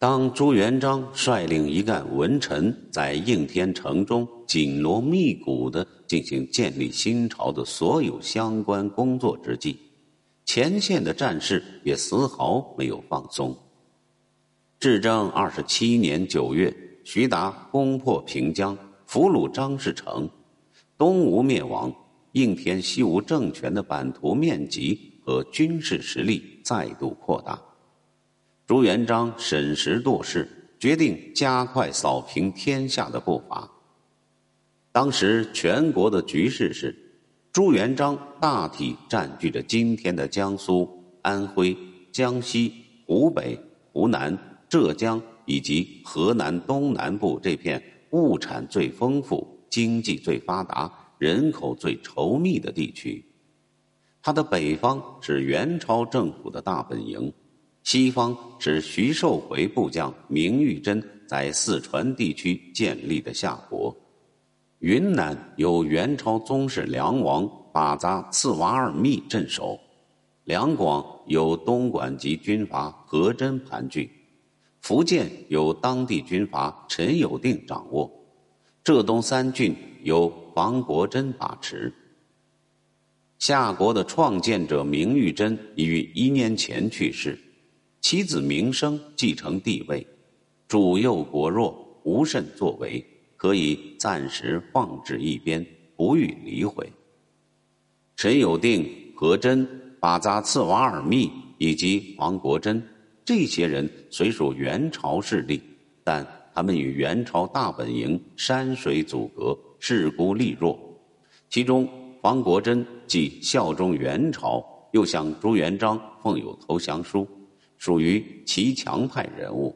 当朱元璋率领一干文臣在应天城中紧锣密鼓的进行建立新朝的所有相关工作之际，前线的战事也丝毫没有放松。至正二十七年九月，徐达攻破平江，俘虏张士诚，东吴灭亡，应天西吴政权的版图面积和军事实力再度扩大。朱元璋审时度势，决定加快扫平天下的步伐。当时全国的局势是。朱元璋大体占据着今天的江苏、安徽、江西、湖北、湖南、浙江以及河南东南部这片物产最丰富、经济最发达、人口最稠密的地区。它的北方是元朝政府的大本营，西方是徐寿回部将明玉珍在四川地区建立的夏国。云南有元朝宗室梁王巴扎次瓦尔密镇守，两广有东莞籍军阀何真盘踞，福建有当地军阀陈友定掌握，浙东三郡由黄国珍把持。夏国的创建者明玉珍已于一年前去世，其子明生继承帝位，主幼国弱，无甚作为。可以暂时放置一边，不予理会。陈友定、何真、巴扎次瓦尔密以及黄国珍这些人虽属元朝势力，但他们与元朝大本营山水阻隔，势孤力弱。其中，黄国珍既效忠元朝，又向朱元璋奉有投降书，属于骑墙派人物。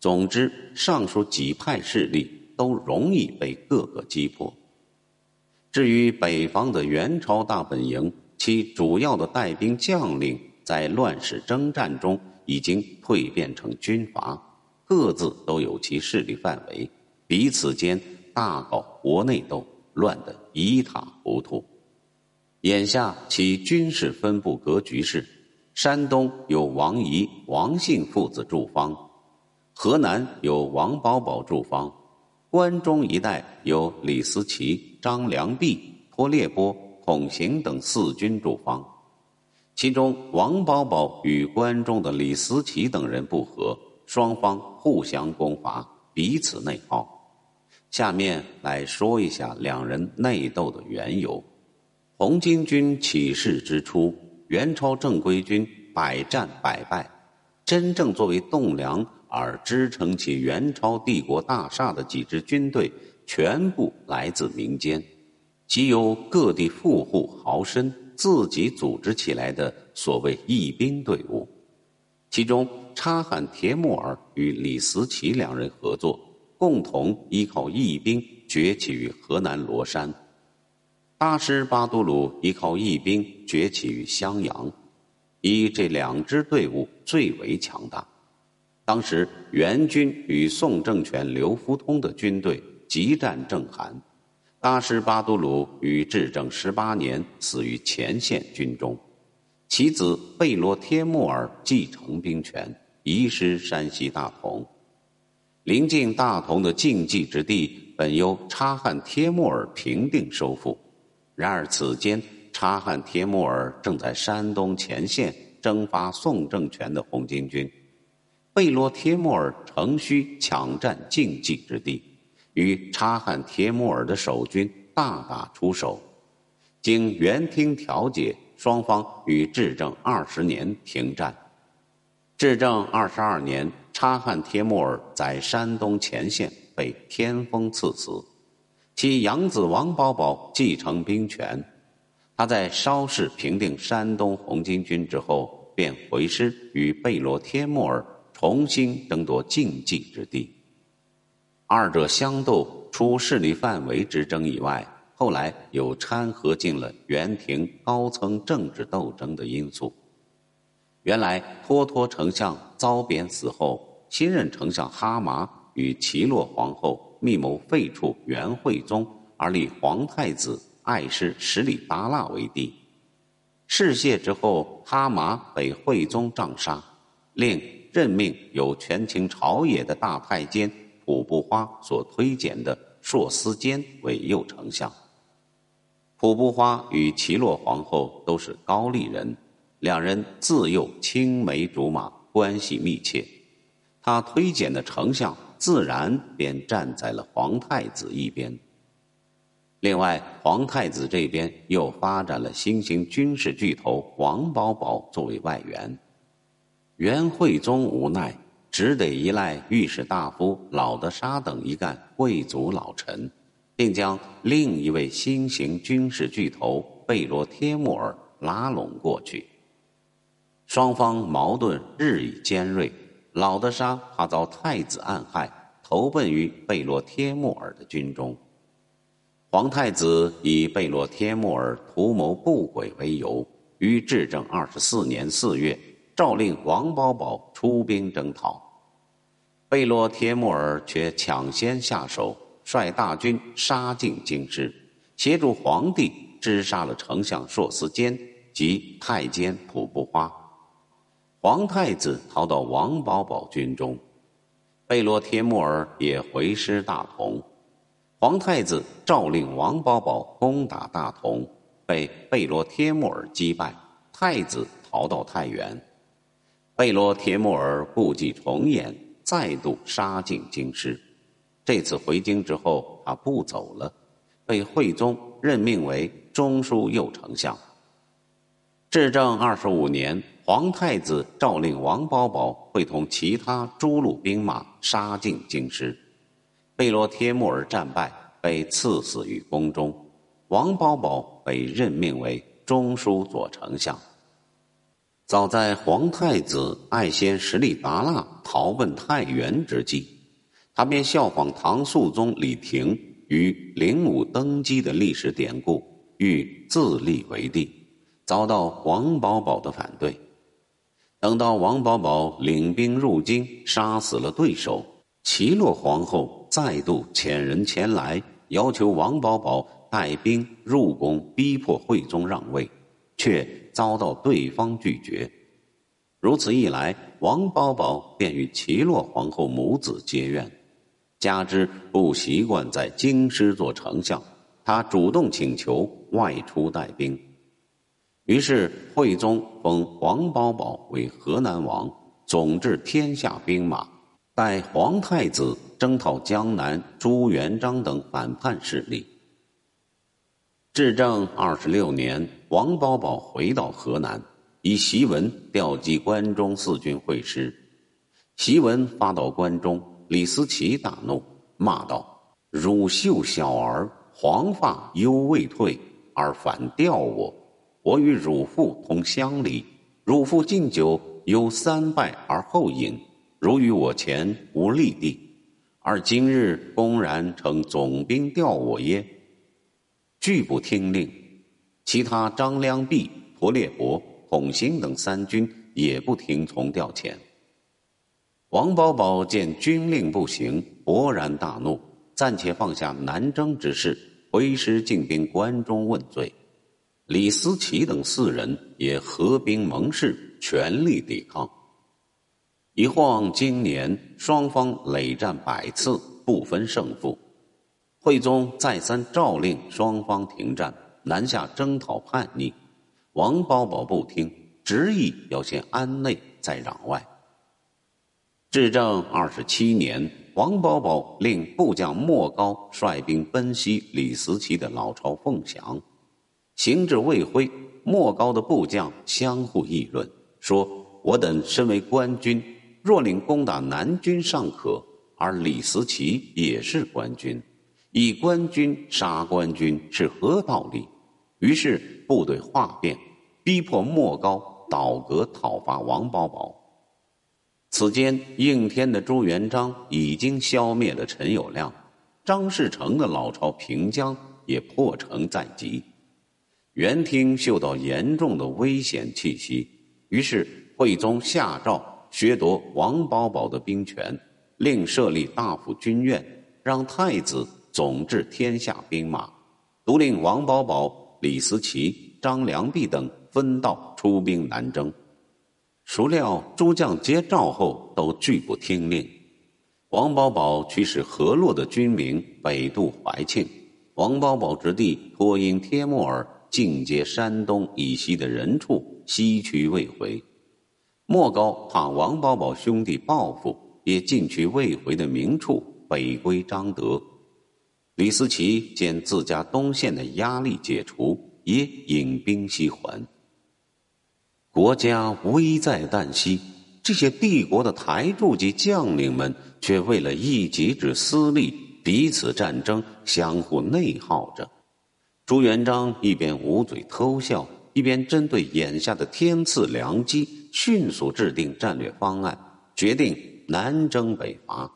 总之，上述几派势力。都容易被各个击破。至于北方的元朝大本营，其主要的带兵将领在乱世征战中已经蜕变成军阀，各自都有其势力范围，彼此间大搞国内斗，乱得一塌糊涂。眼下其军事分布格局是：山东有王仪、王信父子驻方，河南有王保保驻方。关中一带有李思齐、张良弼、托列波、孔行等四军驻防，其中王保保与关中的李思齐等人不和，双方互相攻伐，彼此内耗。下面来说一下两人内斗的缘由。红巾军起事之初，元朝正规军百战百败，真正作为栋梁。而支撑起元朝帝国大厦的几支军队，全部来自民间，即由各地富户豪绅自己组织起来的所谓义兵队伍。其中，察罕帖木儿与李思齐两人合作，共同依靠义兵崛起于河南罗山；大师巴都鲁依靠义兵崛起于襄阳，以这两支队伍最为强大。当时元军与宋政权刘福通的军队激战正酣，大师巴都鲁于至正十八年死于前线军中，其子贝罗帖木儿继承兵权，移师山西大同。临近大同的禁忌之地，本由察罕帖木儿平定收复，然而此间察罕帖木儿正在山东前线征伐宋政权的红巾军。贝罗帖木儿乘虚抢占禁忌之地，与察罕帖木儿的守军大打出手。经元厅调解，双方于至正二十年停战。至正二十二年，察罕帖木儿在山东前线被天风赐死，其养子王保保继承兵权。他在稍事平定山东红巾军之后，便回师与贝罗帖木儿。重新争夺禁忌之地，二者相斗，除势力范围之争以外，后来又掺和进了元廷高层政治斗争的因素。原来托托丞相遭贬死后，新任丞相哈麻与齐洛皇后密谋废黜元惠宗，而立皇太子爱师十里达腊为帝。事谢之后，哈麻被惠宗杖杀，令。任命由权倾朝野的大太监普不花所推荐的硕思坚为右丞相。普不花与齐洛皇后都是高丽人，两人自幼青梅竹马，关系密切。他推荐的丞相自然便站在了皇太子一边。另外，皇太子这边又发展了新型军事巨头王保保作为外援。元惠宗无奈，只得依赖御史大夫老德沙等一干贵族老臣。并将另一位新型军事巨头贝罗帖木儿拉拢过去。双方矛盾日益尖锐，老德沙怕遭太子暗害，投奔于贝罗帖木儿的军中。皇太子以贝洛帖木儿图谋不轨为由，于至正二十四年四月，诏令王保保出兵征讨。贝洛帖木儿却抢先下手。率大军杀进京师，协助皇帝诛杀了丞相硕斯坚及太监普不花。皇太子逃到王保保军中，贝罗帖木儿也回师大同。皇太子诏令王保保攻打大同，被贝罗帖木儿击败。太子逃到太原，贝罗帖木儿故伎重演，再度杀进京师。这次回京之后，他不走了，被惠宗任命为中书右丞相。至正二十五年，皇太子诏令王保保会同其他诸路兵马杀进京师，贝罗帖木儿战败，被赐死于宫中。王保保被任命为中书左丞相。早在皇太子爱先实力达腊逃奔太原之际。他便效仿唐肃宗李廷于灵武登基的历史典故，欲自立为帝，遭到王保保的反对。等到王保保领兵入京，杀死了对手，齐洛皇后再度遣人前来，要求王保保带兵入宫，逼迫惠宗让位，却遭到对方拒绝。如此一来，王保保便与齐洛皇后母子结怨。加之不习惯在京师做丞相，他主动请求外出带兵。于是惠宗封黄保保为河南王，总治天下兵马，代皇太子征讨江南朱元璋等反叛势力。至正二十六年，王保保回到河南，以檄文调集关中四军会师。檄文发到关中。李思齐大怒，骂道：“汝秀小儿，黄发犹未退，而反吊我。我与汝父同乡里，汝父敬酒有三拜而后饮，汝于我前无立地，而今日公然称总兵调我耶？拒不听令。其他张良弼、陀列伯、孔兴等三军也不听从调遣。”王保保见军令不行，勃然大怒，暂且放下南征之事，挥师进兵关中问罪。李思齐等四人也合兵盟誓，全力抵抗。一晃今年，双方累战百次，不分胜负。惠宗再三诏令双方停战，南下征讨叛逆。王保保不听，执意要先安内，再攘外。至正二十七年，王保保令部将莫高率兵奔袭李思齐的老巢凤翔，行至未归，莫高的部将相互议论，说：“我等身为官军，若领攻打南军尚可，而李思齐也是官军，以官军杀官军是何道理？”于是部队哗变，逼迫莫高倒戈讨伐王保保。此间，应天的朱元璋已经消灭了陈友谅，张士诚的老巢平江也破城在即。元廷嗅到严重的危险气息，于是惠宗下诏削夺王保保的兵权，另设立大府军院，让太子总治天下兵马，独令王保保、李思齐、张良弼等分道出兵南征。孰料诸将接诏后都拒不听令。王保保驱使河洛的军民北渡怀庆，王保保之弟脱因帖木儿进接山东以西的人处，西去未回。莫高怕王保保兄弟报复，也进去未回的明处，北归张德。李思齐见自家东线的压力解除，也引兵西还。国家危在旦夕，这些帝国的台柱级将领们却为了一己之私利，彼此战争，相互内耗着。朱元璋一边捂嘴偷笑，一边针对眼下的天赐良机，迅速制定战略方案，决定南征北伐。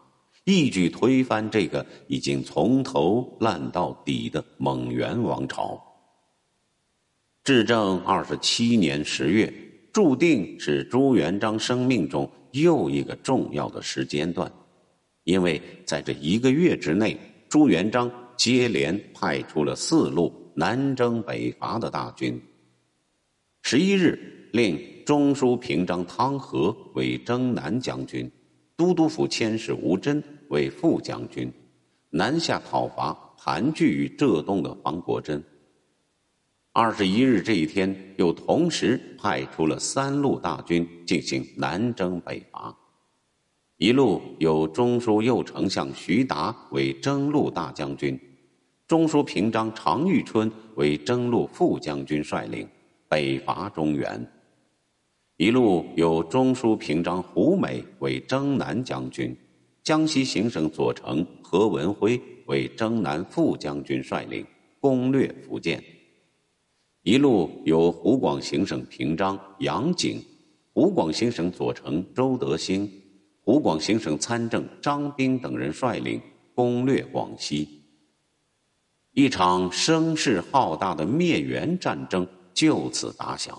一举推翻这个已经从头烂到底的蒙元王朝。至正二十七年十月，注定是朱元璋生命中又一个重要的时间段，因为在这一个月之内，朱元璋接连派出了四路南征北伐的大军。十一日，令中书平章汤和为征南将军，都督府佥事吴真。为副将军，南下讨伐盘踞于浙东的方国珍。二十一日这一天，又同时派出了三路大军进行南征北伐。一路有中书右丞相徐达为征路大将军，中书平章常遇春为征路副将军率领北伐中原。一路有中书平章胡美为征南将军。江西行省左丞何文辉为征南副将军率领攻略福建，一路由湖广行省平章杨景、湖广行省左丞周德兴、湖广行省参政张兵等人率领攻略广西。一场声势浩大的灭元战争就此打响。